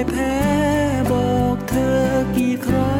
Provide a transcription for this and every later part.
ายแพ้บอกเธอกี่ครั้ง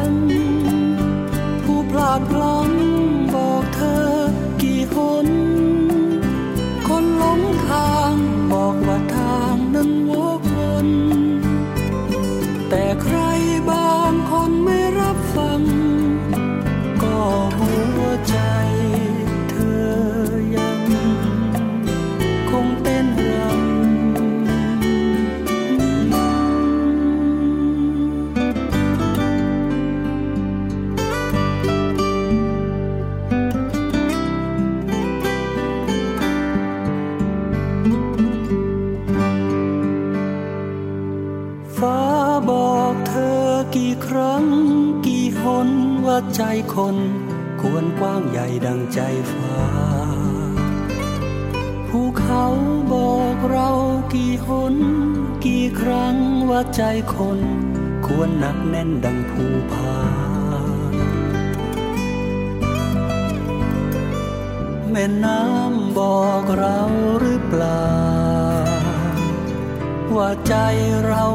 ใจคน ควรกว้างใหญ่ดังใจฟ้า ภูเขาบอกเรากี่หน กี่ครั้งว่าใจคน ควรหนักแน่นดังภูผาแม่น้ำบอกเราหรือเปล่า ว่าใจเรา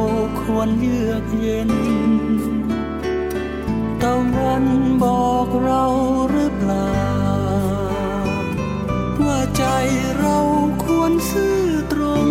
ควรเยือกเย็น ตะวันบอกเราหรือเปล่า ว่าใจเราควรซื่อตรง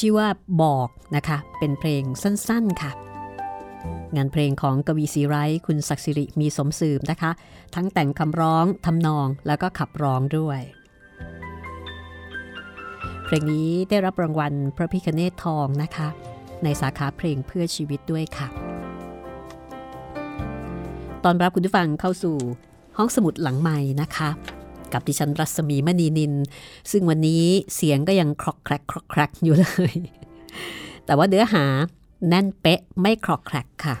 ชื่อว่าบอกนะคะ เป็นเพลงสั้นๆค่ะ งานเพลงของกวีศรีไร้คุณศักดิ์สิริมีสมสืบนะคะ ทั้งแต่งคำร้องทำนองแล้วก็ขับร้องด้วย เพลงนี้ได้รับรางวัลพระพิคเนตทองนะคะ ในสาขาเพลงเพื่อชีวิตด้วยค่ะ ตอนรับคุณผู้ฟังเข้าสู่ห้องสมุดหลังใหม่นะคะ กับดิฉันรัศมีมณีนิน ซึ่งวันนี้เสียงก็ยังครอกแครกครอกแครกอยู่เลย แต่ว่าเนื้อหาแน่นเป๊ะไม่ครอกแครกค่ะ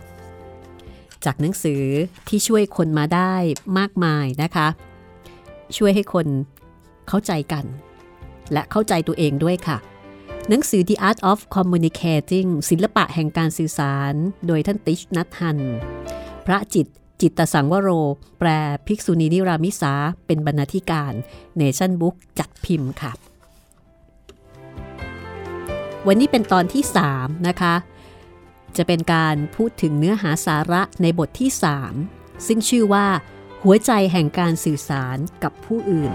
จากหนังสือที่ช่วยคนมาได้มากมายนะคะ ช่วยให้คนเข้าใจกัน และเข้าใจตัวเองด้วยค่ะหนังสือ The Art of Communicating ศิลปะแห่งการสื่อสาร โดยท่านติชนัทฮัน พระจิต จิตตสังวโร แปลภิกษุณีนิรามิสา เป็นบรรณาธิการเนชั่นบุ๊กจัดพิมพ์ค่ะ วันนี้เป็นตอนที่ 3 นะคะ จะเป็นการพูดถึงเนื้อหาสาระในบทที่ 3 ซึ่งชื่อว่า หัวใจแห่งการสื่อสารกับผู้อื่น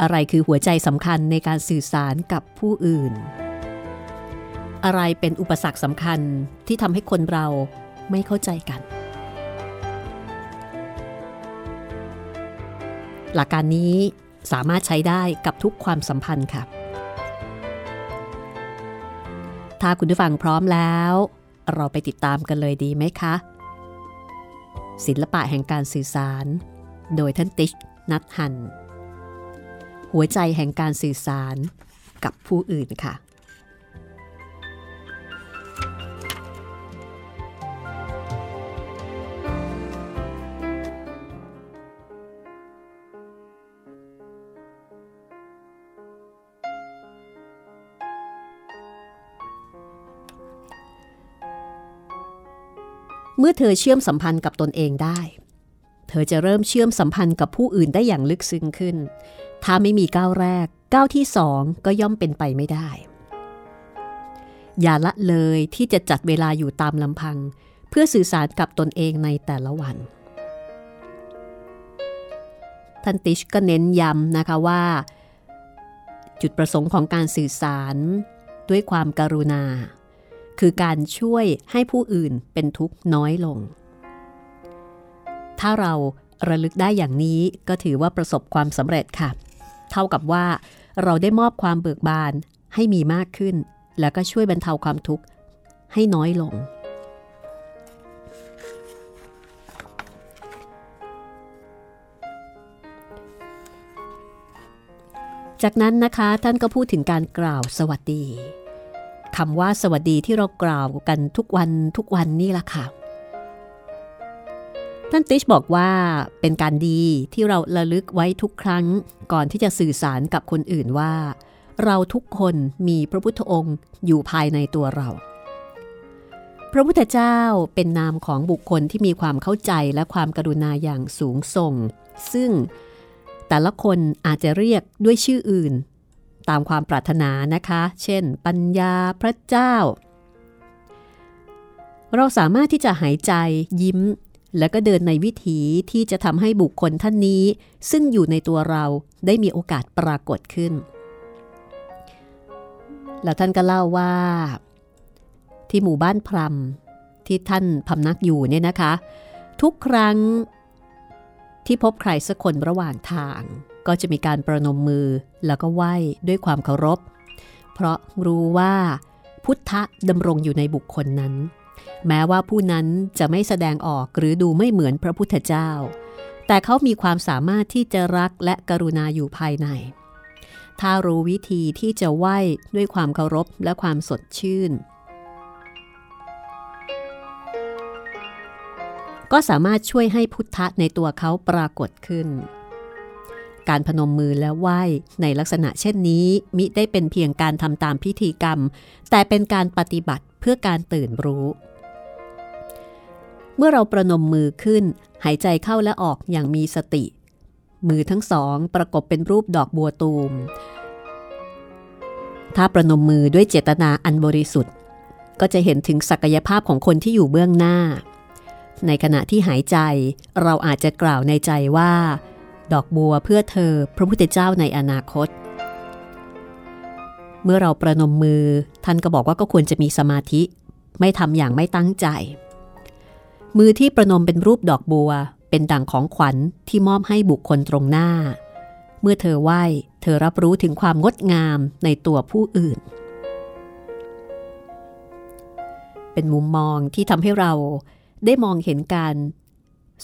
อะไรคือหัวใจสำคัญในการสื่อสารกับผู้อื่น อะไรเป็นอุปสรรคสำคัญที่ทำให้คนเราไม่เข้าใจกัน หลักการนี้สามารถใช้ได้กับทุกความสัมพันธ์ค่ะ ถ้าคุณผู้ฟังพร้อมแล้ว เราไปติดตามกันเลยดีไหมคะ ศิลปะแห่งการสื่อสาร โดยท่านติชนัทฮัน หัวใจแห่งการสื่อสารกับผู้อื่นค่ะ มื่อเธอเชื่อมสัมพันธ์กับตนเองได้ เธอจะเริ่มเชื่อมสัมพันธ์กับผู้อื่นได้อย่างลึกซึ้งขึ้น ถ้าไม่มีก้าวแรก ก้าวที่สองก็ย่อมเป็นไปไม่ได้ อย่าละเลยที่จะจัดเวลาอยู่ตามลำพัง เพื่อสื่อสารกับตนเองในแต่ละวันท่านติชก็เน้นย้ำนะคะว่า จุดประสงค์ของการสื่อสารด้วยความการุณา คือการช่วยให้ผู้อื่นเป็นทุกข์น้อยลง ถ้าเราระลึกได้อย่างนี้ก็ถือว่าประสบความสำเร็จค่ะ เท่ากับว่าเราได้มอบความเบิกบานให้มีมากขึ้น แล้วก็ช่วยบรรเทาความทุกข์ให้น้อยลง จากนั้นนะคะท่านก็พูดถึงการกล่าวสวัสดี คำว่าสวัสดีที่เรากล่าวกันทุกวันทุกวันนี่ละค่ะ ท่านติชบอกว่าเป็นการดีที่เราระลึกไว้ทุกครั้งก่อนที่จะสื่อสารกับคนอื่นว่า เราทุกคนมีพระพุทธองค์อยู่ภายในตัวเรา พระพุทธเจ้าเป็นนามของบุคคลที่มีความเข้าใจและความกรุณาอย่างสูงส่ง ซึ่งแต่ละคนอาจจะเรียกด้วยชื่ออื่น ตามความปรารถนานะคะ เช่น ปัญญาพระเจ้า เราสามารถที่จะหายใจยิ้ม และก็เดินในวิถีที่จะทำให้บุคคลท่านนี้ ซึ่งอยู่ในตัวเราได้มีโอกาสปรากฏขึ้น แล้วท่านก็เล่าว่า ที่หมู่บ้านพรมที่ท่านพำนักอยู่เนี่ยนะคะ ทุกครั้งที่พบใครสักคนระหว่างทางก็จะมีการประนมมือแล้วก็ไหว้ด้วยความเคารพ เพราะรู้ว่า พุทธะดำรงอยู่ในบุคคลนั้น แม้ว่าผู้นั้นจะไม่แสดงออกหรือดูไม่เหมือนพระพุทธเจ้า แต่เขามีความสามารถที่จะรักและกรุณาอยู่ภายใน ถ้ารู้วิธีที่จะไหว้ด้วยความเคารพและความสดชื่น ก็สามารถช่วยให้พุทธะในตัวเขาปรากฏขึ้น การพนมมือและไหว้ในลักษณะเช่นนี้ มิได้เป็นเพียงการทำตามพิธีกรรม แต่เป็นการปฏิบัติเพื่อการตื่นรู้ เมื่อเราประนมมือขึ้น หายใจเข้าและออกอย่างมีสติ มือทั้งสองประกบเป็นรูปดอกบัวตูม ถ้าประนมมือด้วยเจตนาอันบริสุทธิ์ ก็จะเห็นถึงศักยภาพของคนที่อยู่เบื้องหน้า ในขณะที่หายใจเราอาจจะกล่าวในใจว่า ดอกบัวเพื่อเธอพระพุทธเจ้าในอนาคต เมื่อเราประนมมือท่านก็บอกว่าก็ควรจะมีสมาธิ ไม่ทำอย่างไม่ตั้งใจ มือที่ประนมเป็นรูปดอกบัว เป็นดั่งของขวัญที่มอบให้บุคคลตรงหน้า เมื่อเธอไหว้เธอรับรู้ถึงความงดงามในตัวผู้อื่น เป็นมุมมองที่ทำให้เราได้มองเห็นการ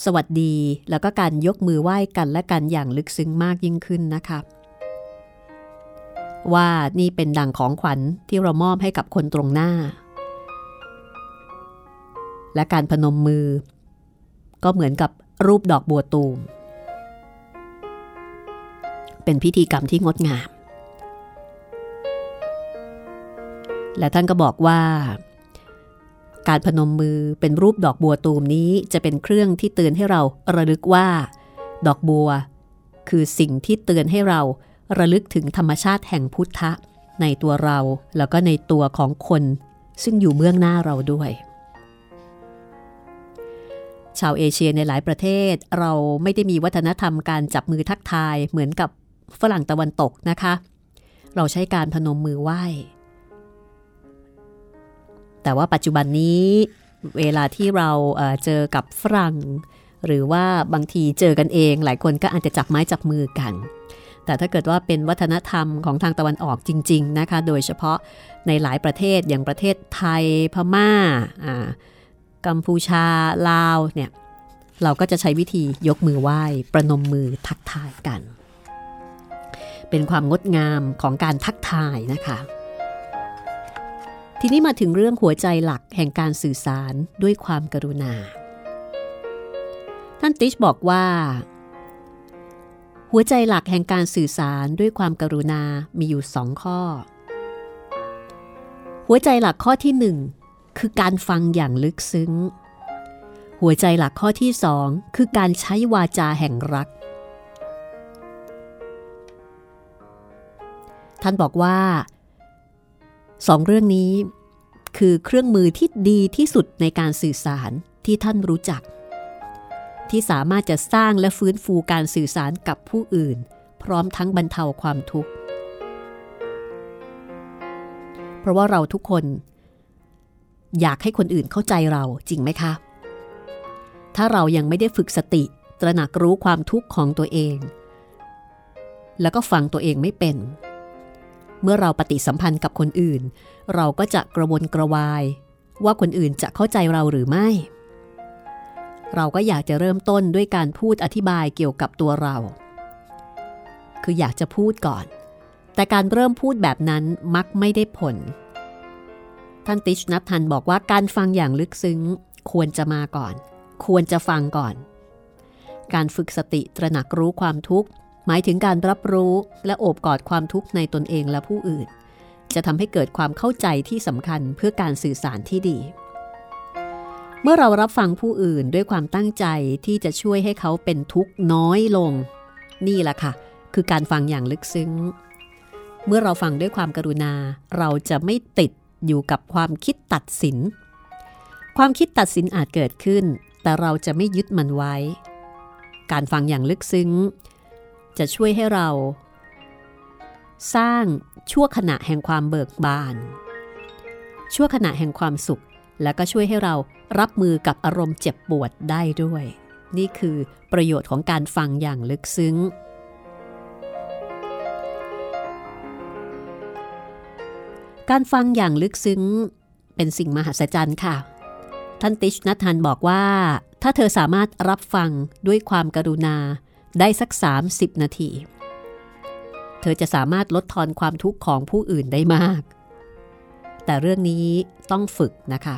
สวัสดี แล้วก็การยกมือไหว้กันและกันอย่างลึกซึ้งมากยิ่งขึ้นนะคะว่านี่เป็นดังของขวัญที่เรามอบให้กับคนตรงหน้า และการพนมมือ ก็เหมือนกับรูปดอกบัวตูม เป็นพิธีกรรมที่งดงาม และท่านก็บอกว่า การพนมมือเป็นรูปดอกบัวตูมนี้จะเป็นเครื่องที่เตือนให้เราระลึกว่า ดอกบัว คือสิ่งที่เตือนให้เราระลึกถึงธรรมชาติแห่งพุทธะ ในตัวเราแล้วก็ในตัวของคน ซึ่งอยู่เบื้องหน้าเราด้วย ชาวเอเชียในหลายประเทศเราไม่ได้มีวัฒนธรรมการจับมือทักทายเหมือนกับฝรั่งตะวันตกนะคะ เราใช้การพนมมือไหว้ แต่ว่าปัจจุบันนี้เวลาที่เราเจอกับฝรั่ง หรือว่าบางทีเจอกันเอง หลายคนก็อาจจะจับไม้จับมือกัน แต่ถ้าเกิดว่าเป็นวัฒนธรรมของทางตะวันออกจริง ๆ นะคะ โดยเฉพาะในหลายประเทศอย่างประเทศไทยพมา่ากัมพูชาลาวเนี่ยเราก็จะใช้วิธียกมือไหว้ ประนมมือทักทายกัน เป็นความงดงามของการทักทายนะคะ ทีนี้มาถึงเรื่องหัวใจหลักแห่งการสื่อสารด้วยความกรุณา ท่านติชบอกว่า หัวใจหลักแห่งการสื่อสารด้วยความกรุณา มีอยู่สองข้อ หัวใจหลักข้อที่หนึ่งคือการฟังอย่างลึกซึ้ง หัวใจหลักข้อที่สองคือการใช้วาจาแห่งรัก ท่านบอกว่า สองเรื่องนี้คือเครื่องมือที่ดีที่สุดในการสื่อสารที่ท่านรู้จัก ที่สามารถจะสร้างและฟื้นฟูการสื่อสารกับผู้อื่น พร้อมทั้งบรรเทาความทุกข์ เพราะว่าเราทุกคน อยากให้คนอื่นเข้าใจเราจริงไหมคะ ถ้าเรายังไม่ได้ฝึกสติตระหนักรู้ความทุกข์ของตัวเอง แล้วก็ฟังตัวเองไม่เป็น เมื่อเราปฏิสัมพันธ์กับคนอื่น เราก็จะกระวนกระวาย ว่าคนอื่นจะเข้าใจเราหรือไม่ เราก็อยากจะเริ่มต้นด้วยการพูดอธิบายเกี่ยวกับตัวเรา คืออยากจะพูดก่อน แต่การเริ่มพูดแบบนั้นมักไม่ได้ผล ท่านติชนัททันบอกว่าการฟังอย่างลึกซึ้งควรจะมาก่อน ควรจะฟังก่อน การฝึกสติตระหนักรู้ความทุกข์ หมายถึงการรับรู้และโอบกอดความทุกข์ในตนเองและผู้อื่น จะทำให้เกิดความเข้าใจที่สำคัญเพื่อการสื่อสารที่ดี เมื่อเรารับฟังผู้อื่นด้วยความตั้งใจที่จะช่วยให้เขาเป็นทุกข์น้อยลง นี่แหละค่ะ คือการฟังอย่างลึกซึ้ง เมื่อเราฟังด้วยความกรุณา เราจะไม่ติดอยู่กับความคิดตัดสิน ความคิดตัดสินอาจเกิดขึ้น แต่เราจะไม่ยึดมันไว้ การฟังอย่างลึกซึ้ง จะช่วยให้เรา สร้างชั่วขณะแห่งความเบิกบาน ชั่วขณะแห่งความสุข แล้วก็ช่วยให้เรารับมือกับอารมณ์เจ็บปวดได้ด้วย นี่คือประโยชน์ของการฟังอย่างลึกซึ้ง การฟังอย่างลึกซึ้ง เป็นสิ่งมหัศจรรย์ค่ะ ท่านติชนัททันบอกว่า ถ้าเธอสามารถรับฟังด้วยความกรุณา ได้สัก 30 นาที เธอจะสามารถลดทอนความทุกข์ของผู้อื่นได้มาก แต่เรื่องนี้ต้องฝึกนะคะ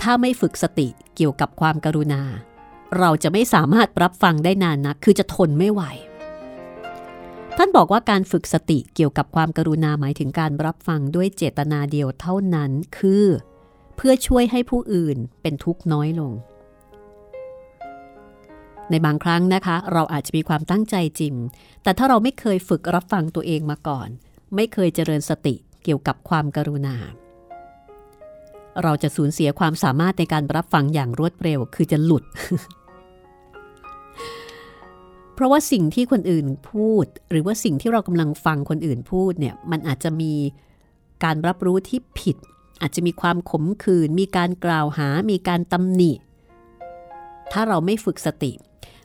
ถ้าไม่ฝึกสติเกี่ยวกับความกรุณา เราจะไม่สามารถรับฟังได้นานนัก คือจะทนไม่ไหว ท่านบอกว่าการฝึกสติเกี่ยวกับความกรุณาหมายถึงการรับฟังด้วยเจตนาเดียวเท่านั้น คือ เพื่อช่วยให้ผู้อื่นเป็นทุกข์น้อยลง ในบางครั้งนะคะ เราอาจจะมีความตั้งใจจริง แต่ถ้าเราไม่เคยฝึกรับฟังตัวเองมาก่อน ไม่เคยเจริญสติเกี่ยวกับความกรุณา เราจะสูญเสียความสามารถในการรับฟังอย่างรวดเร็ว คือจะหลุด เพราะว่าสิ่งที่คนอื่นพูด หรือว่าสิ่งที่เรากำลังฟังคนอื่นพูดเนี่ยมันอาจจะมีการรับรู้ที่ผิด อาจจะมีความขมขื่นมีการกล่าวหา มีการตำหนิถ้าเราไม่ฝึกสติ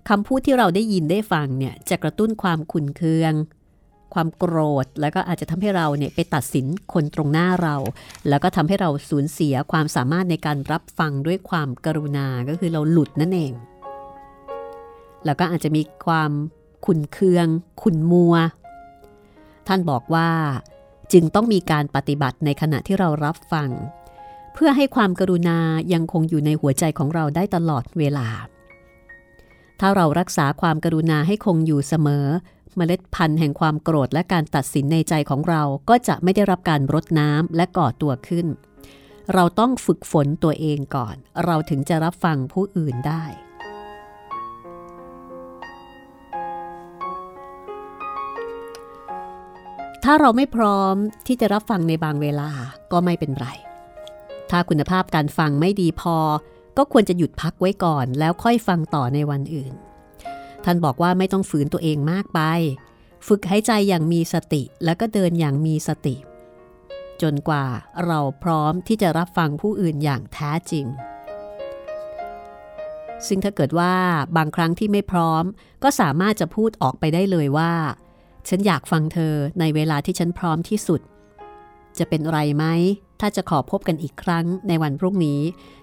คำพูดที่เราได้ยินได้ฟังเนี่ยจะกระตุ้นความขุนเคือง ความโกรธ แล้วก็อาจจะทำให้เราเนี่ยไปตัดสินคนตรงหน้าเรา แล้วก็ทำให้เราสูญเสียความสามารถในการรับฟังด้วยความกรุณาก็คือเราหลุดนั่นเอง แล้วก็อาจจะมีความขุนเคือง ขุนมัว ท่านบอกว่าจึงต้องมีการปฏิบัติในขณะที่เรารับฟัง เพื่อให้ความกรุณายังคงอยู่ในหัวใจของเราได้ตลอดเวลา ถ้าเรารักษาความกรุณาให้คงอยู่เสมอ เมล็ดพันธุ์แห่งความโกรธและการตัดสินในใจของเราก็จะไม่ได้รับการรดน้ำและก่อตัวขึ้น เราต้องฝึกฝนตัวเองก่อน เราถึงจะรับฟังผู้อื่นได้ถ้าเราไม่พร้อมที่จะรับฟังในบางเวลาก็ไม่เป็นไร ถ้าคุณภาพการฟังไม่ดีพอ ก็ควรจะหยุดพักไว้ก่อน แล้วค่อยฟังต่อในวันอื่น ท่านบอกว่าไม่ต้องฝืนตัวเองมากไป ฝึกหายใจอย่างมีสติ แล้วก็เดินอย่างมีสติ จนกว่าเราพร้อมที่จะรับฟังผู้อื่นอย่างแท้จริง ซึ่งถ้าเกิดว่าบางครั้งที่ไม่พร้อม ก็สามารถจะพูดออกไปได้เลยว่า ฉันอยากฟังเธอในเวลาที่ฉันพร้อมที่สุด จะเป็นไรไหม ถ้าจะขอพบกันอีกครั้งในวันพรุ่งนี้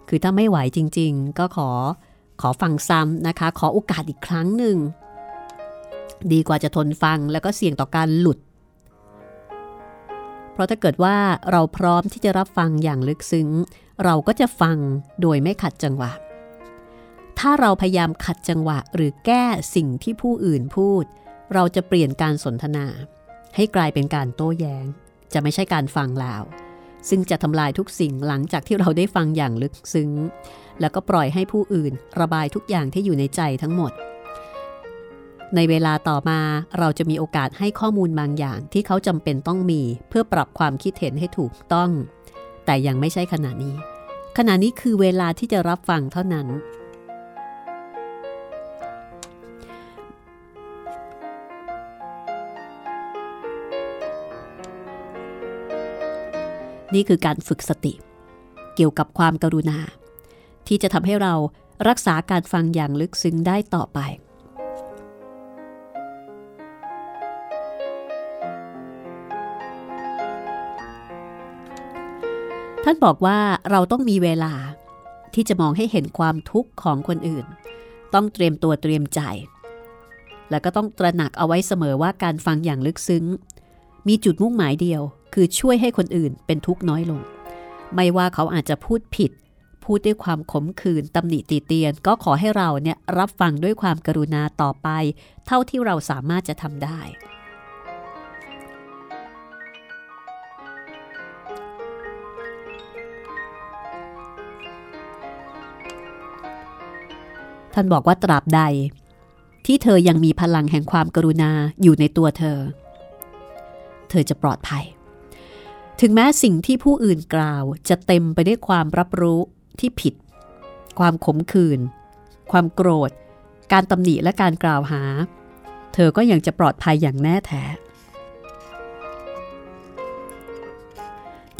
คือถ้าไม่ไหวจริง ๆ ก็ขอขอฟังซ้ำนะคะ ขอโอกาสอีกครั้งหนึ่ง ดีกว่าจะทนฟังแล้วก็เสี่ยงต่อการหลุด เพราะถ้าเกิดว่าเราพร้อมที่จะรับฟังอย่างลึกซึ้ง เราก็จะฟังโดยไม่ขัดจังหวะ ถ้าเราพยายามขัดจังหวะหรือแก้สิ่งที่ผู้อื่นพูด เราจะเปลี่ยนการสนทนา ให้กลายเป็นการโต้แยง้ง จะไม่ใช่การฟังแล้ว ซึ่งจะทำลายทุกสิ่งหลังจากที่เราได้ฟังอย่างลึกซึ้ง แล้วก็ปล่อยให้ผู้อื่นระบายทุกอย่างที่อยู่ในใจทั้งหมด ในเวลาต่อมาเราจะมีโอกาสให้ข้อมูลบางอย่างที่เขาจำเป็นต้องมีเพื่อปรับความคิดเห็นให้ถูกต้อง แต่ยังไม่ใช่ขณะนี้ ขณะนี้คือเวลาที่จะรับฟังเท่านั้น นี่คือการฝึกสติ เกี่ยวกับความกรุณา ที่จะทำให้เรารักษาการฟังอย่างลึกซึ้งได้ต่อไป ท่านบอกว่าเราต้องมีเวลาที่จะมองให้เห็นความทุกข์ของคนอื่น ต้องเตรียมตัวเตรียมใจ แล้วก็ต้องตระหนักเอาไว้เสมอว่าการฟังอย่างลึกซึ้ง มีจุดมุ่งหมายเดียว คือช่วยให้คนอื่นเป็นทุกข์น้อยลง ไม่ว่าเขาอาจจะพูดผิด พูดด้วยความขมขื่นตำหนิตีเตียน ก็ขอให้เราเนี่ยรับฟังด้วยความกรุณาต่อไป เท่าที่เราสามารถจะทำได้ ท่านบอกว่าตราบใด ที่เธอยังมีพลังแห่งความกรุณาอยู่ในตัวเธอ เธอจะปลอดภัย ถึงแม้สิ่งที่ผู้อื่นกล่าวจะเต็มไปด้วยความรับรู้ที่ผิด ความขมขื่น ความโกรธ การตำหนิและการกล่าวหา เธอก็ยังจะปลอดภัยอย่างแน่แท้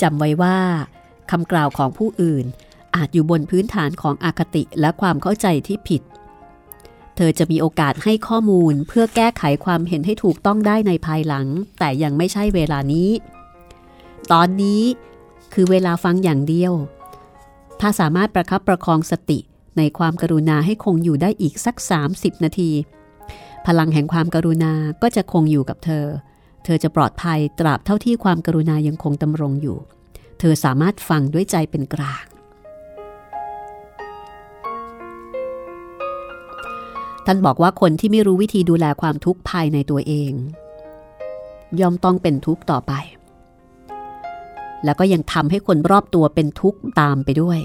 จำไว้ว่าคำกล่าวของผู้อื่นอาจอยู่บนพื้นฐานของอคติและความเข้าใจที่ผิด เธอจะมีโอกาสให้ข้อมูลเพื่อแก้ไขความเห็นให้ถูกต้องได้ในภายหลัง แต่ยังไม่ใช่เวลานี้ ตอนนี้คือเวลาฟังอย่างเดียว ถ้าสามารถประคับประคองสติในความกรุณาให้คงอยู่ได้อีกสัก 30 นาที พลังแห่งความกรุณาก็จะคงอยู่กับเธอ เธอจะปลอดภัยตราบเท่าที่ความกรุณายังคงดำรงอยู่ เธอสามารถฟังด้วยใจเป็นกลางท่านบอกว่าคนที่ไม่รู้วิธีดูแลความทุกข์ภายในตัวเอง ย่อมต้องเป็นทุกข์ต่อไป แล้วก็ยังทำให้คนรอบตัวเป็นทุกข์ตามไปด้วย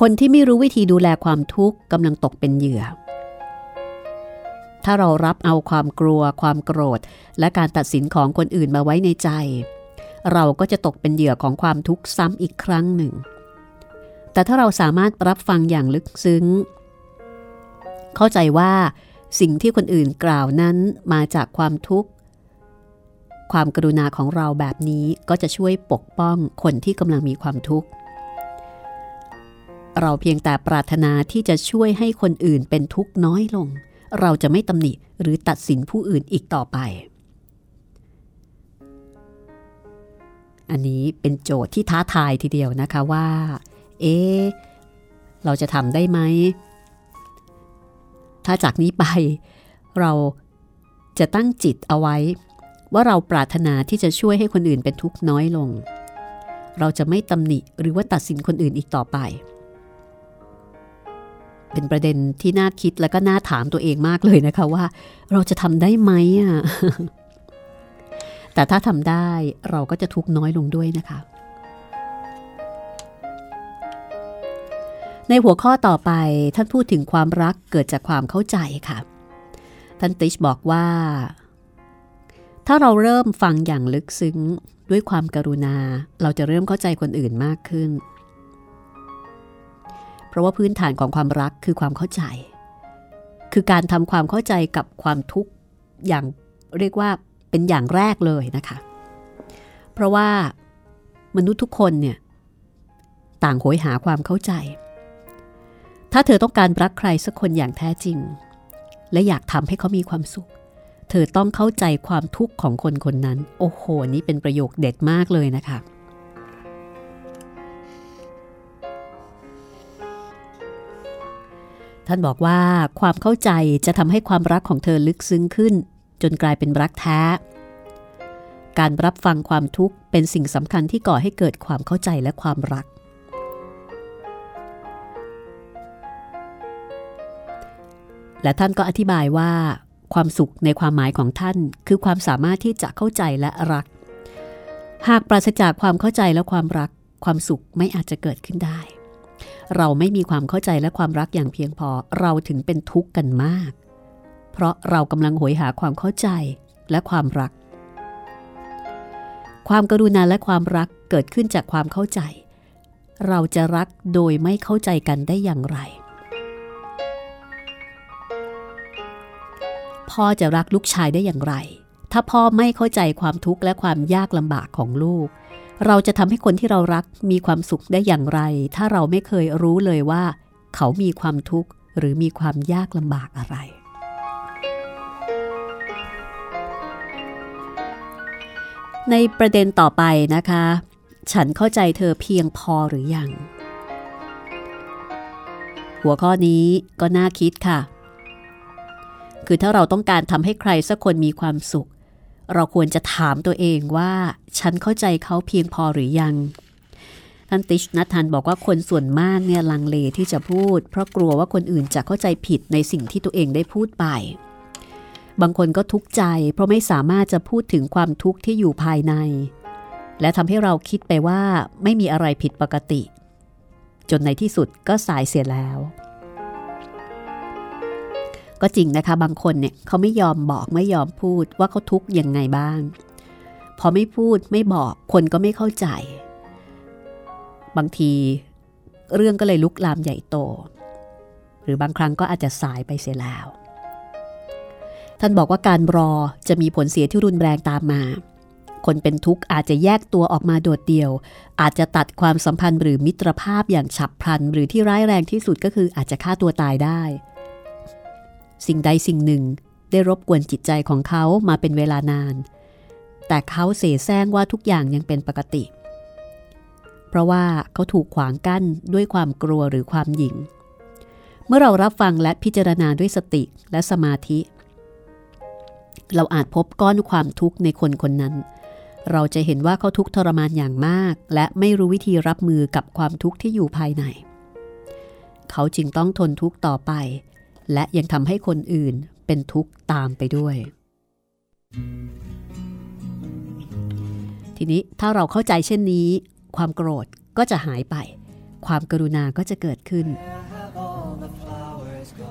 คนที่ไม่รู้วิธีดูแลความทุกข์กำลังตกเป็นเหยื่อ ถ้าเรารับเอาความกลัว ความโกรธ และการตัดสินของคนอื่นมาไว้ในใจ เราก็จะตกเป็นเหยื่อของความทุกข์ซ้ำอีกครั้งหนึ่ง แต่ถ้าเราสามารถรับฟังอย่างลึกซึ้ง เข้าใจว่าสิ่งที่คนอื่นกล่าวนั้นมาจากความทุกข์ ความกรุณาของเราแบบนี้ก็จะช่วยปกป้องคนที่กำลังมีความทุกข์ เราเพียงแต่ปรารถนาที่จะช่วยให้คนอื่นเป็นทุกข์น้อยลง เราจะไม่ตำหนิหรือตัดสินผู้อื่นอีกต่อไป อันนี้เป็นโจทย์ที่ท้าทายทีเดียวนะคะว่า เอ๊เราจะทำได้ไหม ถ้าจากนี้ไป เราจะตั้งจิตเอาไว้ ว่าเราปรารถนาที่จะช่วยให้คนอื่นเป็นทุกข์น้อยลง เราจะไม่ตำหนิหรือว่าตัดสินคนอื่นอีกต่อไป เป็นประเด็นที่น่าคิดและก็น่าถามตัวเองมากเลยนะคะว่า เราจะทำได้ไหมอะแต่ถ้าทำได้เราก็จะทุกน้อยลงด้วยนะคะ ในหัวข้อต่อไปท่านพูดถึงความรักเกิดจากความเข้าใจค่ะ ท่านติชบอกว่า ถ้าเราเริ่มฟังอย่างลึกซึ้งด้วยความกรุณา เราจะเริ่มเข้าใจคนอื่นมากขึ้น เพราะว่าพื้นฐานของความรักคือความเข้าใจ คือการทำความเข้าใจกับความทุกข์อย่างเรียกว่าเป็นอย่างแรกเลยนะคะ เพราะว่ามนุษย์ทุกคนเนี่ยต่างโหยหาความเข้าใจ ถ้าเธอต้องการรักใครสักคนอย่างแท้จริง และอยากทำให้เขามีความสุข เธอต้องเข้าใจความทุกข์ของคนคนนั้น โอ้โห นี่เป็นประโยคเด็ดมากเลยนะคะท่านบอกว่าความเข้าใจจะทำให้ความรักของเธอลึกซึ้งขึ้น จนกลายเป็นรักแท้ การรับฟังความทุกข์เป็นสิ่งสำคัญที่ก่อให้เกิดความเข้าใจและความรัก และท่านก็อธิบายว่า ความสุขในความหมายของท่าน คือความสามารถที่จะเข้าใจและรัก หากปราศจากความเข้าใจและความรัก ความสุขไม่อาจจะเกิดขึ้นได้ เราไม่มีความเข้าใจและความรักอย่างเพียงพอเราถึงเป็นทุกข์กันมาก เพราะเรากำลังหวยหาความเข้าใจและความรัก ความกรุณาและความรักเกิดขึ้นจากความเข้าใจ เราจะรักโดยไม่เข้าใจกันได้อย่างไร พ่อจะรักลูกชายได้อย่างไร ถ้าพ่อไม่เข้าใจความทุกข์และความยากลำบากของลูก เราจะทำให้คนที่เรารักมีความสุขได้อย่างไร ถ้าเราไม่เคยรู้เลยว่า เขามีความทุกข์หรือมีความยากลำบากอะไร ในประเด็นต่อไปนะคะ ฉันเข้าใจเธอเพียงพอหรือยัง หัวข้อนี้ก็น่าคิดค่ะ คือถ้าเราต้องการทำให้ใครสักคนมีความสุข เราควรจะถามตัวเองว่า ฉันเข้าใจเขาเพียงพอหรือยังท่านติชนัทันบอกว่าคนส่วนมากเนี่ยลังเลที่จะพูด เพราะกลัวว่าคนอื่นจะเข้าใจผิดในสิ่งที่ตัวเองได้พูดไป บางคนก็ทุกข์ใจ เพราะไม่สามารถจะพูดถึงความทุกข์ที่อยู่ภายใน และทำให้เราคิดไปว่าไม่มีอะไรผิดปกติ จนในที่สุดก็สายเสียแล้ว ก็จริงนะคะ บางคนเนี่ยเขาไม่ยอมบอกไม่ยอมพูดว่าเขาทุกข์ยังไงบ้าง พอไม่พูดไม่บอกคนก็ไม่เข้าใจ บางทีเรื่องก็เลยลุกลามใหญ่โต หรือบางครั้งก็อาจจะสายไปเสียแล้ว ท่านบอกว่าการรอจะมีผลเสียที่รุนแรงตามมา คนเป็นทุกข์อาจจะแยกตัวออกมาโดดเดี่ยว อาจจะตัดความสัมพันธ์หรือมิตรภาพอย่างฉับพลัน หรือที่ร้ายแรงที่สุดก็คืออาจจะฆ่าตัวตายได้ สิ่งใดสิ่งหนึ่งได้รบกวนจิตใจของเขามาเป็นเวลานาน แต่เขาเสแสร้งว่าทุกอย่างยังเป็นปกติ เพราะว่าเขาถูกขวางกั้นด้วยความกลัวหรือความหยิ่ง เมื่อเรารับฟังและพิจารณาด้วยสติและสมาธิ เราอาจพบก้อนความทุกข์ในคนคนนั้น เราจะเห็นว่าเขาทุกข์ทรมานอย่างมาก และไม่รู้วิธีรับมือกับความทุกข์ที่อยู่ภายใน เขาจึงต้องทนทุกข์ต่อไป และยังทำให้คนอื่นเป็นทุกข์ตามไปด้วย ทีนี้ถ้าเราเข้าใจเช่นนี้ ความโกรธก็จะหายไป ความกรุณาก็จะเกิดขึ้น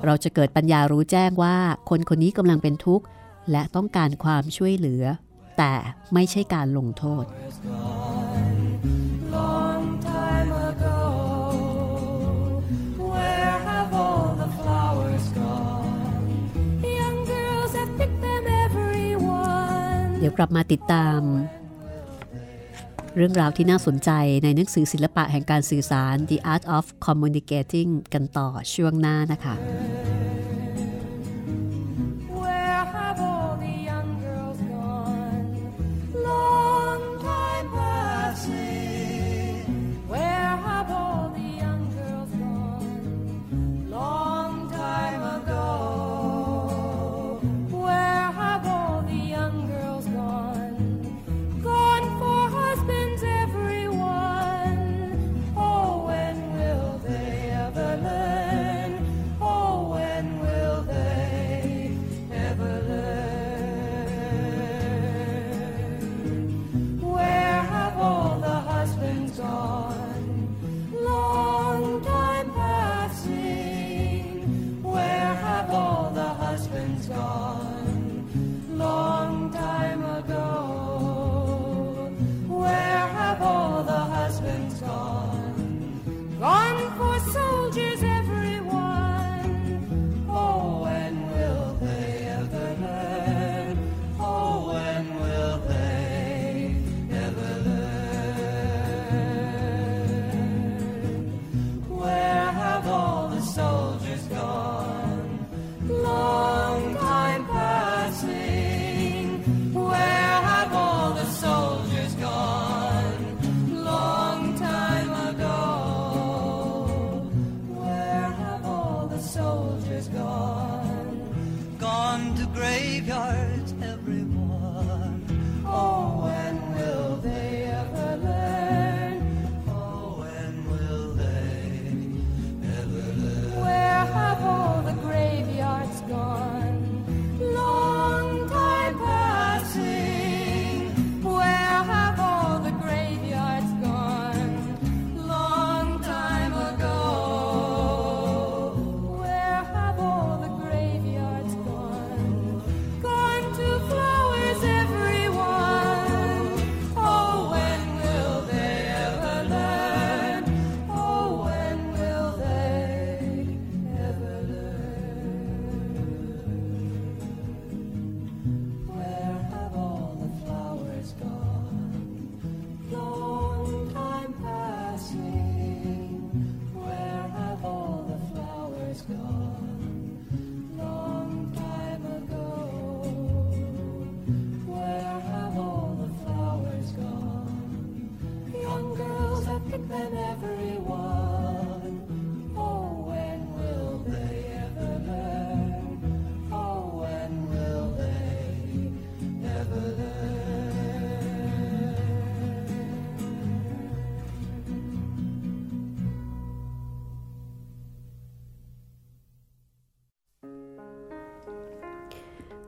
เราจะเกิดปัญญารู้แจ้งว่าคนคนนี้กำลังเป็นทุกข์ และต้องการความช่วยเหลือ แต่ไม่ใช่การลงโทษ เดี๋ยวกลับมาติดตาม เรื่องราวที่น่าสนใจในหนังสือศิลปะแห่งการสื่อสาร The Art of Communicating กันต่อช่วงหน้านะคะ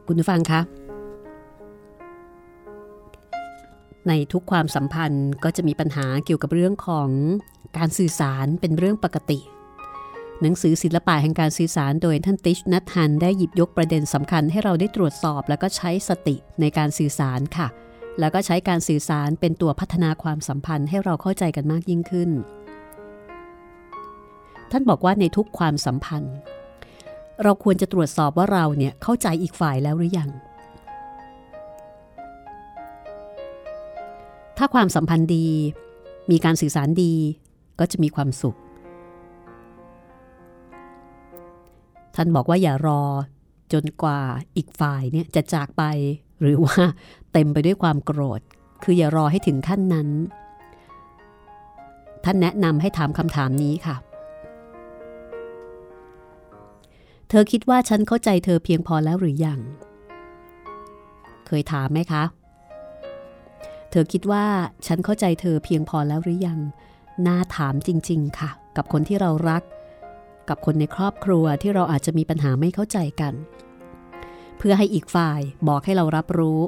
คุณผู้ฟังคะ ในทุกความสัมพันธ์ก็จะมีปัญหาเกี่ยวกับเรื่องของการสื่อสารเป็นเรื่องปกติ หนังสือศิลปะแห่งการสื่อสารโดยท่านติชนัทฮันได้หยิบยกประเด็นสำคัญให้เราได้ตรวจสอบ แล้วก็ใช้สติในการสื่อสารค่ะ แล้วก็ใช้การสื่อสารเป็นตัวพัฒนาความสัมพันธ์ให้เราเข้าใจกันมากยิ่งขึ้น ท่านบอกว่าในทุกความสัมพันธ์ เราควรจะตรวจสอบว่าเราเนี่ยเข้าใจอีกฝ่ายแล้วหรือยัง ถ้าความสัมพันธ์ดี มีการสื่อสารดี ก็จะมีความสุข ท่านบอกว่าอย่ารอจนกว่าอีกฝ่ายเนี่ยจะจากไป หรือว่าเต็มไปด้วยความโกรธ คืออย่ารอให้ถึงขั้นนั้น ท่านแนะนำให้ถามคำถามนี้ค่ะ ธอคิดว่าฉันเข้าใจเธอเพียงพอแล้วหรือยัง เคยถามไหมคะ เธอคิดว่าฉันเข้าใจเธอเพียงพอแล้วหรือยัง น่าถามจริง ๆ ค่ะ กับคนที่เรารัก กับคนในครอบครัวที่เราอาจจะมีปัญหาไม่เข้าใจกัน เพื่อให้อีกฝ่ายบอกให้เรารับรู้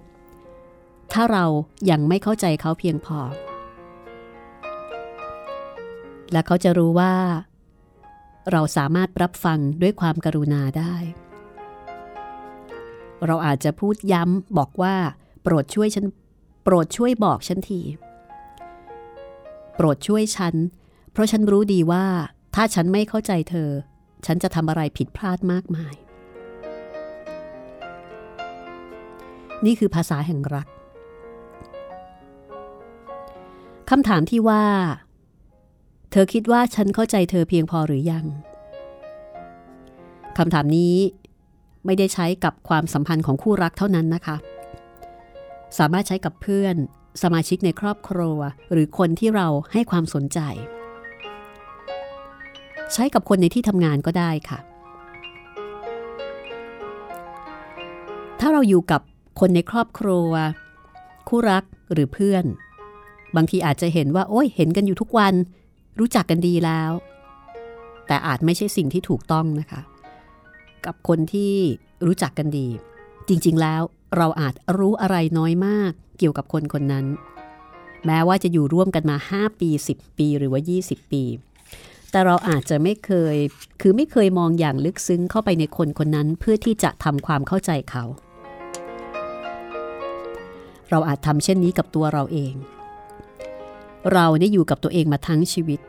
ถ้าเรายังไม่เข้าใจเขาเพียงพอ และเขาจะรู้ว่า เราสามารถรับฟังด้วยความกรุณาได้ เราอาจจะพูดย้ำบอกว่า โปรดช่วยฉัน โปรดช่วยบอกฉันที โปรดช่วยฉัน เพราะฉันรู้ดีว่าถ้าฉันไม่เข้าใจเธอ ฉันจะทำอะไรผิดพลาดมากมาย นี่คือภาษาแห่งรักคำถามที่ว่า เธอคิดว่าฉันเข้าใจเธอเพียงพอหรือยังคำถามนี้ไม่ได้ใช้กับความสัมพันธ์ของคู่รักเท่านั้นนะคะ สามารถใช้กับเพื่อน สมาชิกในครอบครัว หรือคนที่เราให้ความสนใจ ใช้กับคนในที่ทำงานก็ได้ค่ะ ถ้าเราอยู่กับคนในครอบครัว คู่รักหรือเพื่อน บางทีอาจจะเห็นว่า โอ้ยเห็นกันอยู่ทุกวัน รู้จักกันดีแล้ว แต่อาจไม่ใช่สิ่งที่ถูกต้องนะคะ กับคนที่รู้จักกันดี จริงๆแล้วเราอาจรู้อะไรน้อยมากเกี่ยวกับคนคนนั้น แม้ว่าจะอยู่ร่วมกันมา 5 ปี 10 ปีหรือว่า 20 ปี แต่เราอาจจะไม่เคย คือไม่เคยมองอย่างลึกซึ้งเข้าไปในคนคนนั้นเพื่อที่จะทำความเข้าใจเขา เราอาจทำเช่นนี้กับตัวเราเอง เราได้อยู่กับตัวเองมาทั้งชีวิต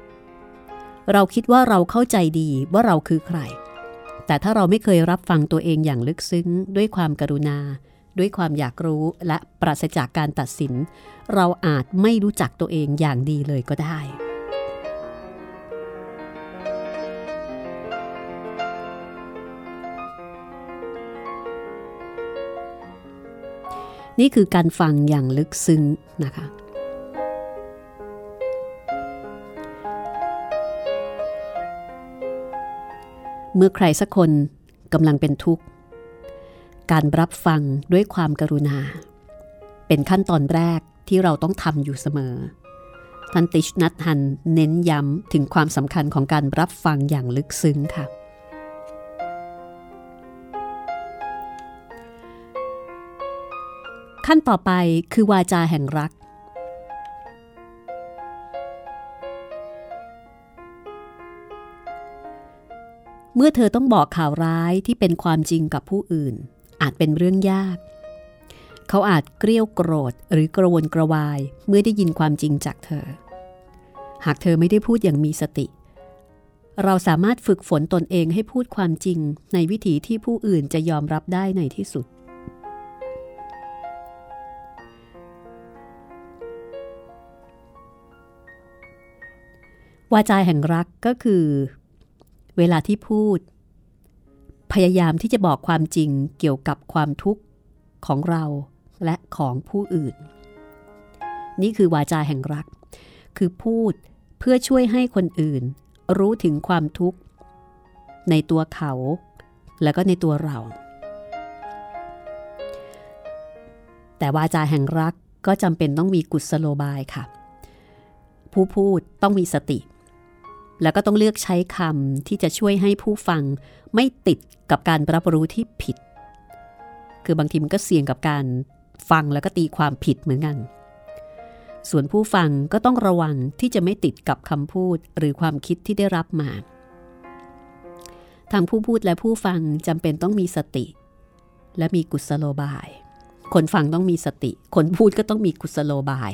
เราคิดว่าเราเข้าใจดีว่าเราคือใคร แต่ถ้าเราไม่เคยรับฟังตัวเองอย่างลึกซึ้ง ด้วยความกรุณา ด้วยความอยากรู้และปราศจากการตัดสิน เราอาจไม่รู้จักตัวเองอย่างดีเลยก็ได้นี่คือการฟังอย่างลึกซึ้งนะคะ เมื่อใครสักคนกำลังเป็นทุกข์ การรับฟังด้วยความกรุณา เป็นขั้นตอนแรกที่เราต้องทำอยู่เสมอ ท่านติชนัทฮันเน้นย้ำถึงความสำคัญของการรับฟังอย่างลึกซึ้งค่ะ ขั้นต่อไปคือวาจาแห่งรัก เมื่อเธอต้องบอกข่าวร้ายที่เป็นความจริงกับผู้อื่น อาจเป็นเรื่องยาก เขาอาจเกรี้ยวโกรธหรือกระวนกระวายเมื่อได้ยินความจริงจากเธอ หากเธอไม่ได้พูดอย่างมีสติ เราสามารถฝึกฝนตนเองให้พูดความจริงในวิถีที่ผู้อื่นจะยอมรับได้ในที่สุดวาจาแห่งรักก็คือ เวลาที่พูด พยายามที่จะบอกความจริงเกี่ยวกับความทุกข์ของเราและของผู้อื่น นี่คือวาจาแห่งรัก คือพูดเพื่อช่วยให้คนอื่น รู้ถึงความทุกข์ ในตัวเขา และก็ในตัวเรา แต่วาจาแห่งรักก็จำเป็นต้องมีกุศโลบายค่ะ ผู้พูดต้องมีสติ แล้วก็ต้องเลือกใช้คำที่จะช่วยให้ผู้ฟังไม่ติดกับการรับรู้ที่ผิด คือบางทีมันก็เสี่ยงกับการฟังแล้วก็ตีความผิดเหมือนกัน ส่วนผู้ฟังก็ต้องระวังที่จะไม่ติดกับคำพูดหรือความคิดที่ได้รับมา ทางผู้พูดและผู้ฟังจำเป็นต้องมีสติ และมีกุศโลบาย คนฟังต้องมีสติ คนพูดก็ต้องมีกุศโลบาย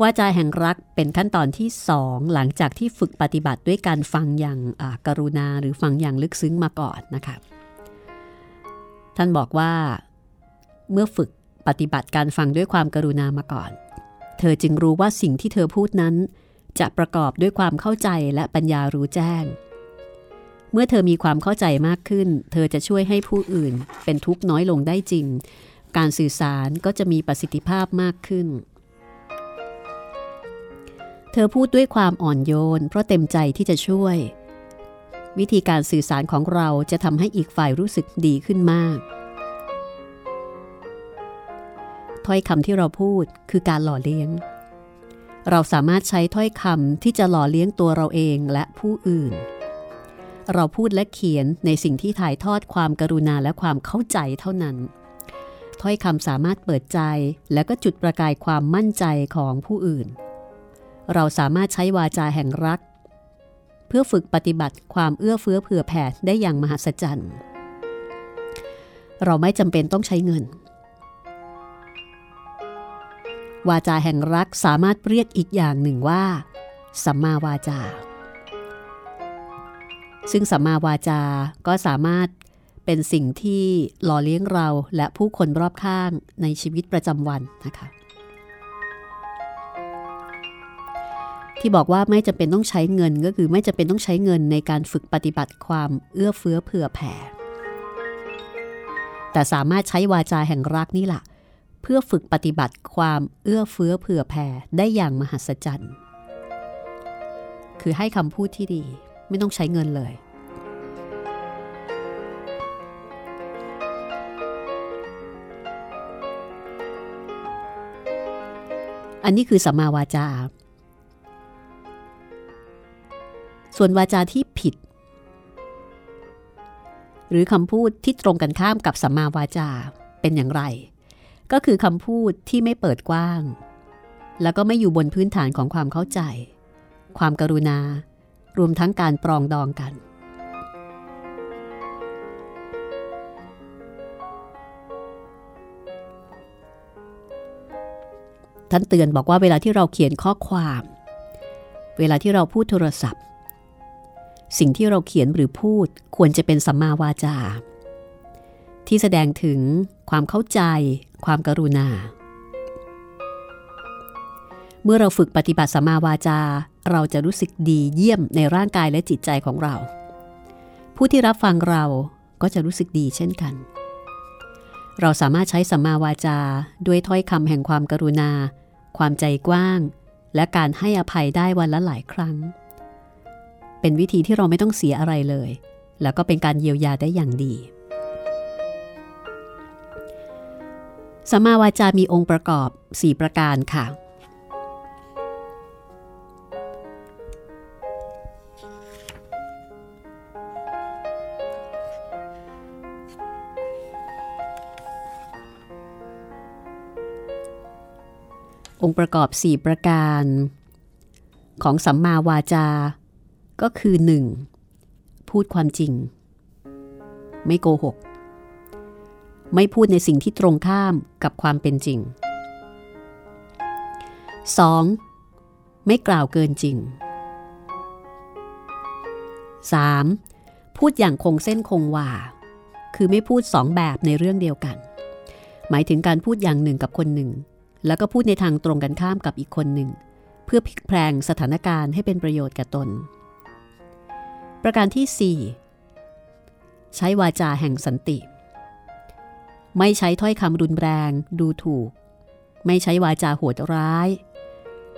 ว่าจาแห่งรักเป็นขั้นตอนที่สองหลังจากที่ฝึกปฏิบัติด้วยการฟังอย่างกรุณาหรือฟังอย่างลึกซึ้งมาก่อนนะคะท่านบอกว่า เมื่อฝึกปฏิบัติการฟังด้วยความกรุณามาก่อน เธอจึงรู้ว่าสิ่งที่เธอพูดนั้น จะประกอบด้วยความเข้าใจและปัญญารู้แจ้ง เมื่อเธอมีความเข้าใจมากขึ้น เธอจะช่วยให้ผู้อื่นเป็นทุกข์น้อยลงได้จริง การสื่อสารก็จะมีประสิทธิภาพมากขึ้น เธอพูดด้วยความอ่อนโยน เพราะเต็มใจที่จะช่วย วิธีการสื่อสารของเราจะทำให้อีกฝ่ายรู้สึกดีขึ้นมาก ถ้อยคำที่เราพูดคือการหล่อเลี้ยง เราสามารถใช้ถ้อยคำที่จะหล่อเลี้ยงตัวเราเองและผู้อื่น เราพูดและเขียนในสิ่งที่ถ่ายทอดความกรุณาและความเข้าใจเท่านั้นถ้อยคำสามารถเปิดใจและก็จุดประกายความมั่นใจของผู้อื่น เราสามารถใช้วาจาแห่งรัก เพื่อฝึกปฏิบัติความเอื้อเฟื้อเผื่อแผ่ได้อย่างมหัศจรรย์ เราไม่จำเป็นต้องใช้เงิน วาจาแห่งรักสามารถเรียกอีกอย่างหนึ่งว่า สัมมาวาจา ซึ่งสัมมาวาจา ก็สามารถเป็นสิ่งที่หล่อเลี้ยงเราและผู้คนรอบข้างในชีวิตประจำวันนะคะ ที่บอกว่าไม่จำเป็นต้องใช้เงินก็คือไม่จำเป็นต้องใช้เงินในการฝึกปฏิบัติความเอื้อเฟื้อเผื่อแผ่ แต่สามารถใช้วาจาแห่งรักนี่แหละเพื่อฝึกปฏิบัติความเอื้อเฟื้อเผื่อแผ่ได้อย่างมหัศจรรย์ คือให้คำพูดที่ดีไม่ต้องใช้เงินเลย อันนี้คือสัมมาวาจา ส่วนวาจาที่ผิด หรือคำพูดที่ตรงกันข้ามกับสัมมาวาจาเป็นอย่างไร ก็คือคำพูดที่ไม่เปิดกว้าง แล้วก็ไม่อยู่บนพื้นฐานของความเข้าใจ ความกรุณา รวมทั้งการปรองดองกันท่านเตือนบอกว่าเวลาที่เราเขียนข้อความ เวลาที่เราพูดโทรศัพท์ สิ่งที่เราเขียนหรือพูดควรจะเป็นสัมมาวาจา ที่แสดงถึงความเข้าใจ ความกรุณา เมื่อเราฝึกปฏิบัติสัมมาวาจา เราจะรู้สึกดีเยี่ยมในร่างกายและจิตใจของเรา ผู้ที่รับฟังเราก็จะรู้สึกดีเช่นกัน เราสามารถใช้สัมมาวาจาด้วยถ้อยคำแห่งความกรุณา ความใจกว้าง และการให้อภัยได้วันละหลายครั้ง เป็นวิธีที่เราไม่ต้องเสียอะไรเลย แล้วก็เป็นการเยียวยาได้อย่างดีสัมมาวาจามีองค์ประกอบ 4 ประการค่ะ องค์ประกอบ 4 ประการ ของสัมมาวาจา ก็คือ 1. พูดความจริง ไม่โกหก ไม่พูดในสิ่งที่ตรงข้ามกับความเป็นจริง 2. ไม่กล่าวเกินจริง 3. พูดอย่างคงเส้นคงวา คือไม่พูดสองแบบในเรื่องเดียวกัน หมายถึงการพูดอย่างหนึ่งกับคนหนึ่ง แล้วก็พูดในทางตรงกันข้ามกับอีกคนหนึ่ง เพื่อพลิกแพลงสถานการณ์ให้เป็นประโยชน์แก่ตน ประการที่ 4 ใช้วาจาแห่งสันติ ไม่ใช้ถ้อยคำรุนแรงดูถูก ไม่ใช้วาจาโหดร้าย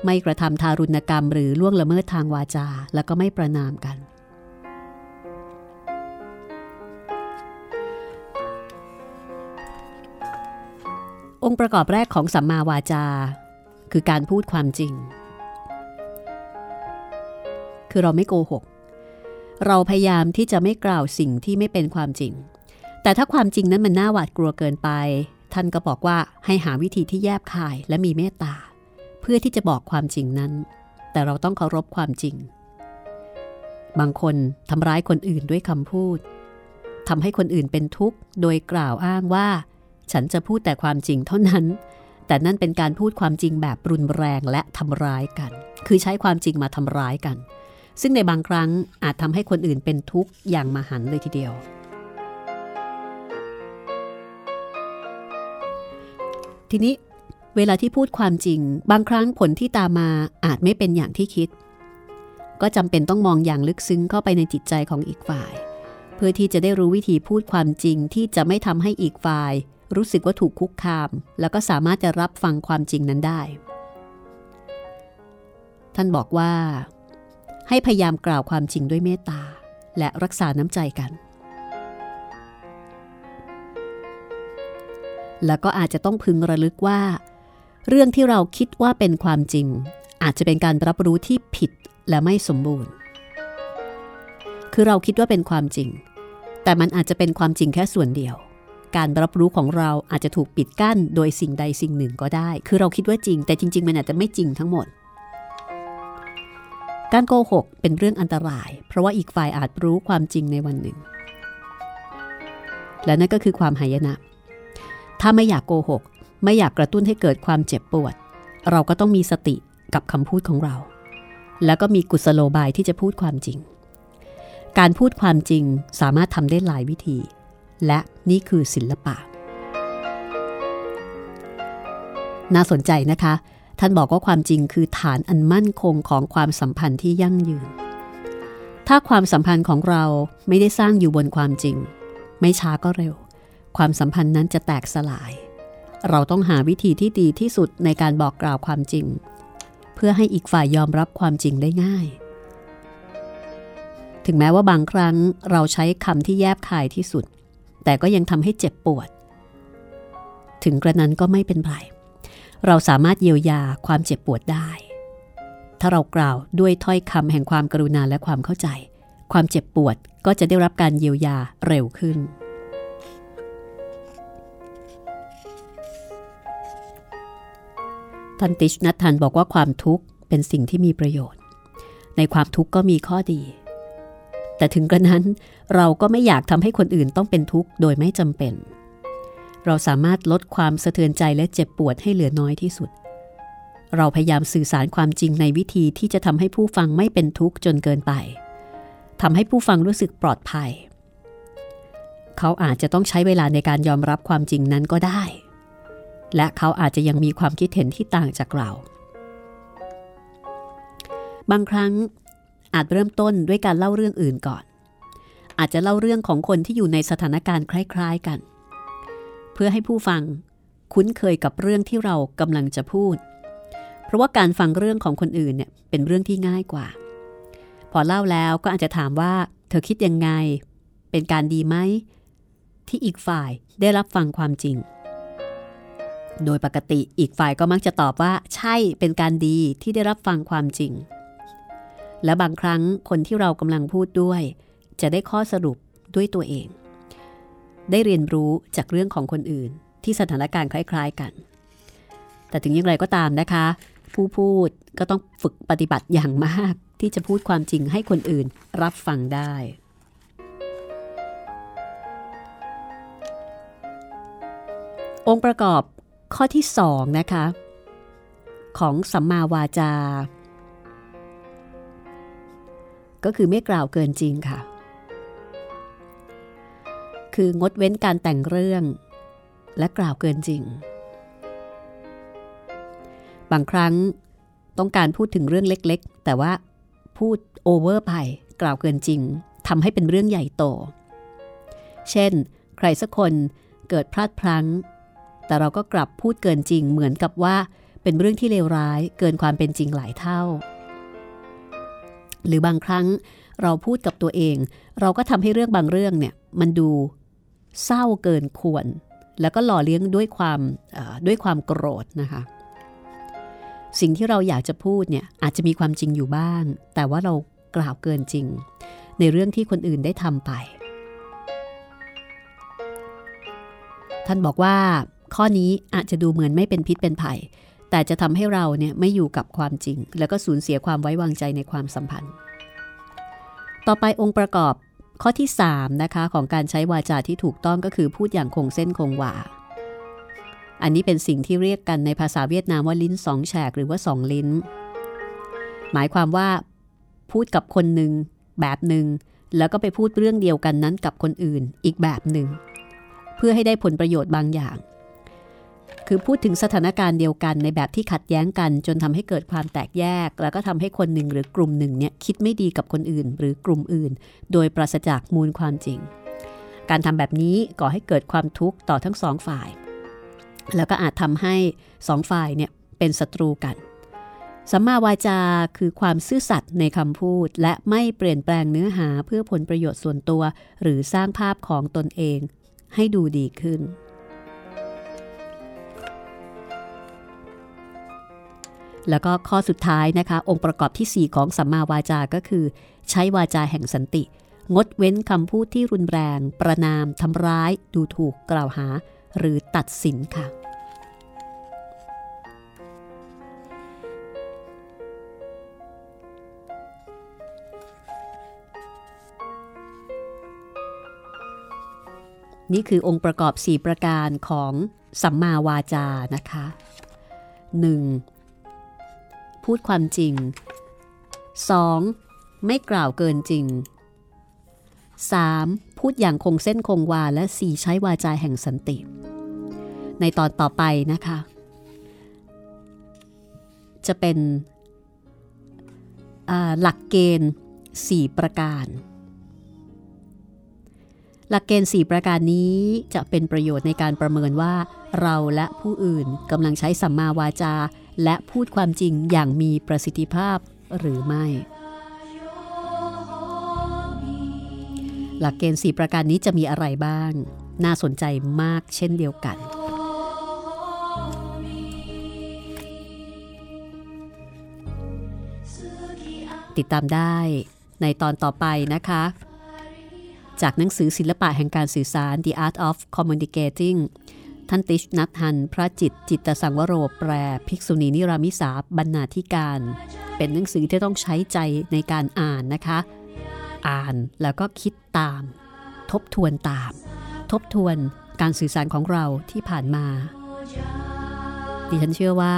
ไม่กระทำทารุณกรรมหรือล่วงละเมิดทางวาจาแล้วก็ไม่ประนามกัน องค์ประกอบแรกของสัมมาวาจา คือการพูดความจริง คือเราไม่โกหก เราพยายามที่จะไม่กล่าวสิ่งที่ไม่เป็นความจริง แต่ถ้าความจริงนั้นมันน่าหวาดกลัวเกินไป ท่านก็บอกว่าให้หาวิธีที่แยบคายและมีเมตตา เพื่อที่จะบอกความจริงนั้น แต่เราต้องเคารพความจริง บางคนทำร้ายคนอื่นด้วยคำพูดทำให้คนอื่นเป็นทุกข์ โดยกล่าวอ้างว่า ฉันจะพูดแต่ความจริงเท่านั้น แต่นั่นเป็นการพูดความจริงแบบรุนแรงและทำร้ายกัน คือใช้ความจริงมาทำร้ายกัน ซึ่งในบางครั้งอาจทำให้คนอื่นเป็นทุกข์อย่างมหันเลยทีเดียว ทีนี้เวลาที่พูดความจริง บางครั้งผลที่ตามมาอาจไม่เป็นอย่างที่คิด ก็จำเป็นต้องมองอย่างลึกซึ้งเข้าไปในจิตใจของอีกฝ่าย เพื่อที่จะได้รู้วิธีพูดความจริงที่จะไม่ทำให้อีกฝ่าย รู้สึกว่าถูกคุกคาม แล้วก็สามารถจะรับฟังความจริงนั้นได้ ท่านบอกว่า ให้พยายามกล่าวความจริงด้วยเมตตา และรักษาน้ำใจกัน แล้วก็อาจจะต้องพึงระลึกว่า เรื่องที่เราคิดว่าเป็นความจริง อาจจะเป็นการรับรู้ที่ผิดและไม่สมบูรณ์ คือเราคิดว่าเป็นความจริง แต่มันอาจจะเป็นความจริงแค่ส่วนเดียว การรับรู้ของเราอาจจะถูกปิดกั้นโดยสิ่งใดสิ่งหนึ่งก็ได้ คือเราคิดว่าจริง แต่จริง ๆ มันอาจจะไม่จริงทั้งหมด การโกหกเป็นเรื่องอันตราย เพราะว่าอีกฝ่ายอาจรู้ความจริงในวันหนึ่ง และนั่นก็คือความหายนะ ถ้าไม่อยากโกหก ไม่อยากกระตุ้นให้เกิดความเจ็บปวด เราก็ต้องมีสติกับคำพูดของเรา แล้วก็มีกุศโลบายที่จะพูดความจริง การพูดความจริงสามารถทำได้หลายวิธี และนี่คือศิลปะ น่าสนใจนะคะ ท่านบอกว่าความจริงคือฐานอันมั่นคงของความสัมพันธ์ที่ยั่งยืน ถ้าความสัมพันธ์ของเราไม่ได้สร้างอยู่บนความจริง ไม่ช้าก็เร็ว ความสัมพันธ์นั้นจะแตกสลาย เราต้องหาวิธีที่ดีที่สุดในการบอกกล่าวความจริง เพื่อให้อีกฝ่ายยอมรับความจริงได้ง่าย ถึงแม้ว่าบางครั้งเราใช้คำที่แยบคายที่สุด แต่ก็ยังทำให้เจ็บปวด ถึงกระนั้นก็ไม่เป็นไร เราสามารถเยียวยาความเจ็บปวดได้ ถ้าเรากล่าวด้วยถ้อยคำแห่งความกรุณาและความเข้าใจ ความเจ็บปวดก็จะได้รับการเยียวยาเร็วขึ้นท่านติชนัททันบอกว่าความทุกข์เป็นสิ่งที่มีประโยชน์ ในความทุกข์ก็มีข้อดี แต่ถึงกระนั้นเราก็ไม่อยากทำให้คนอื่นต้องเป็นทุกข์โดยไม่จำเป็น เราสามารถลดความสะเทือนใจและเจ็บปวดให้เหลือน้อยที่สุด เราพยายามสื่อสารความจริงในวิธีที่จะทำให้ผู้ฟังไม่เป็นทุกข์จนเกินไปทำให้ผู้ฟังรู้สึกปลอดภัย เขาอาจจะต้องใช้เวลาในการยอมรับความจริงนั้นก็ได้ และเขาอาจจะยังมีความคิดเห็นที่ต่างจากเรา บางครั้งอาจเริ่มต้นด้วยการเล่าเรื่องอื่นก่อน อาจจะเล่าเรื่องของคนที่อยู่ในสถานการณ์คล้าย ๆ กัน เพื่อให้ผู้ฟังคุ้นเคยกับเรื่องที่เรากำลังจะพูด เพราะว่าการฟังเรื่องของคนอื่นเนี่ยเป็นเรื่องที่ง่ายกว่า พอเล่าแล้วก็อาจจะถามว่า เธอคิดยังไง เป็นการดีไหม ที่อีกฝ่ายได้รับฟังความจริง โดยปกติอีกฝ่ายก็มักจะตอบว่า ใช่เป็นการดีที่ได้รับฟังความจริง และบางครั้งคนที่เรากำลังพูดด้วย จะได้ข้อสรุปด้วยตัวเอง ได้เรียนรู้จากเรื่องของคนอื่น ที่สถานการณ์คล้าย ๆกัน แต่ถึงอย่างไรก็ตามนะคะ ผู้พูดก็ต้องฝึกปฏิบัติอย่างมากที่จะพูดความจริงให้คนอื่นรับฟังได้ องค์ประกอบข้อที่สองนะคะ ของสัมมาวาจา ก็คือไม่กล่าวเกินจริงค่ะ คืองดเว้นการแต่งเรื่อง และกล่าวเกินจริง บางครั้งต้องการพูดถึงเรื่องเล็กๆ แต่ว่าพูดโอเวอร์ไปกล่าวเกินจริงทำให้เป็นเรื่องใหญ่โต เช่น ใครสักคนเกิดพลาดพลั้ง แต่เราก็กลับพูดเกินจริงเหมือนกับว่าเป็นเรื่องที่เลวร้ายเกินความเป็นจริงหลายเท่า หรือบางครั้งเราพูดกับตัวเอง เราก็ทำให้เรื่องบางเรื่องเนี่ยมันดู เศร้าเกินควร แล้วก็หล่อเลี้ยงด้วยความด้วยความโกรธนะคะสิ่งที่เราอยากจะพูดเนี่ยอาจจะมีความจริงอยู่บ้าง แต่ว่าเรากล่าวเกินจริง ในเรื่องที่คนอื่นได้ทำไป ท่านบอกว่าข้อนี้อาจจะดูเหมือนไม่เป็นพิษเป็นภัย แต่จะทำให้เราเนี่ยไม่อยู่กับความจริง แล้วก็สูญเสียความไว้วางใจในความสัมพันธ์ ต่อไปองค์ประกอบ ข้อที่3นะคะของการใช้วาจาที่ถูกต้องก็คือพูดอย่างคงเส้นคงวา อันนี้เป็นสิ่งที่เรียกกันในภาษาเวียดนามว่าลิ้นสองแฉกหรือว่าสองลิ้น หมายความว่าพูดกับคนหนึ่งแบบหนึ่งแล้วก็ไปพูดเรื่องเดียวกันนั้นกับคนอื่นอีกแบบหนึ่ง เพื่อให้ได้ผลประโยชน์บางอย่าง คือพูดถึงสถานการณ์เดียวกันในแบบที่ขัดแย้งกัน จนทำให้เกิดความแตกแยก แล้วก็ทำให้คนหนึ่งหรือกลุ่มหนึ่งเนี่ยคิดไม่ดีกับคนอื่น หรือกลุ่มอื่น โดยปราศจากมูลความจริง การทำแบบนี้ก่อให้เกิดความทุกข์ต่อทั้งสองฝ่าย แล้วก็อาจทำให้สองฝ่ายเนี่ยเป็นศัตรูกันสัมมาวาจาคือความซื่อสัตย์ในคำพูด และไม่เปลี่ยนแปลงเนื้อหาเพื่อผลประโยชน์ส่วนตัว หรือสร้างภาพของตนเอง ให้ดูดีขึ้น แล้วก็ข้อสุดท้ายนะคะ องค์ประกอบที่ 4 ของสัมมาวาจา ก็คือ ใช้วาจาแห่งสันติ งดเว้นคำพูดที่รุนแรง ประนาม ทำร้าย ดูถูกกล่าวหา หรือตัดสินค่ะ นี่คือองค์ประกอบ 4 ประการของสัมมาวาจานะคะ 1. พูดความจริง 2. ไม่กล่าวเกินจริง 3. พูดอย่างคงเส้นคงวาและ 4. ใช้วาจาแห่งสันติ ในตอนต่อไปนะคะ จะเป็นหลักเกณฑ์ 4 ประการ หลักเกณฑ์ 4 ประการนี้จะเป็นประโยชน์ในการประเมินว่า เราและผู้อื่นกำลังใช้สัมมาวาจา และพูดความจริงอย่างมีประสิทธิภาพหรือไม่ หลักเกณฑ์4ประการนี้จะมีอะไรบ้าง น่าสนใจมากเช่นเดียวกัน ติดตามได้ในตอนต่อไปนะคะ จากหนังสือศิลปะแห่งการสื่อสาร The Art of Communicating ท่านติชนัทฮัน พระจิตจิตสังวโรแปลภิกษุณีนิรามิสาบรรณาธิการ เป็นหนังสือที่ต้องใช้ใจในการอ่านนะคะ อ่านแล้วก็คิดตาม ทบทวนตาม ทบทวนการสื่อสารของเราที่ผ่านมาดิฉันเชื่อว่า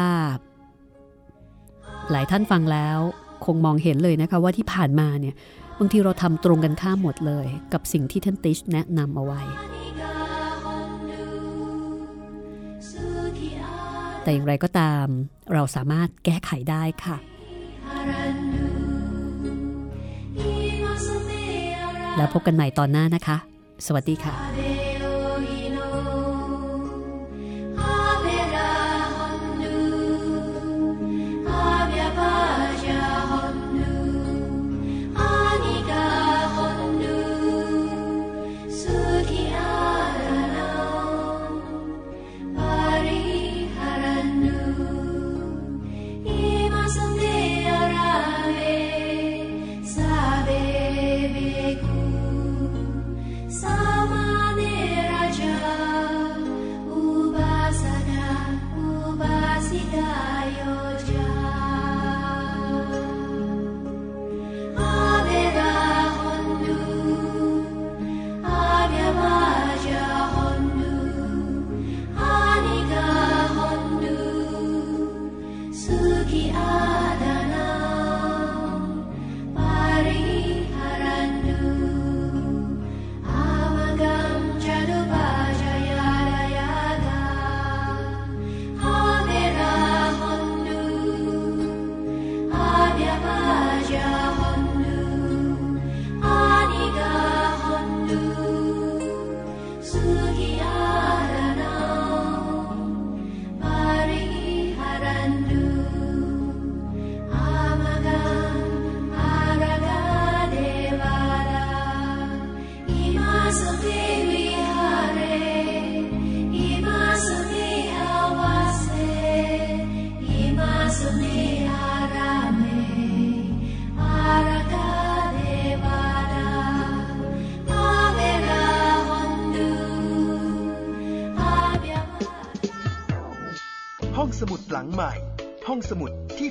หลายท่านฟังแล้วคงมองเห็นเลยนะคะว่าที่ผ่านมาเนี่ยบางทีเราทำตรงกันข้ามหมดเลย กับสิ่งที่ท่านติชแนะนำเอาไว้ แต่อย่างไรก็ตาม เราสามารถแก้ไขได้ค่ะ แล้วพบกันใหม่ตอนหน้านะคะ สวัสดีค่ะ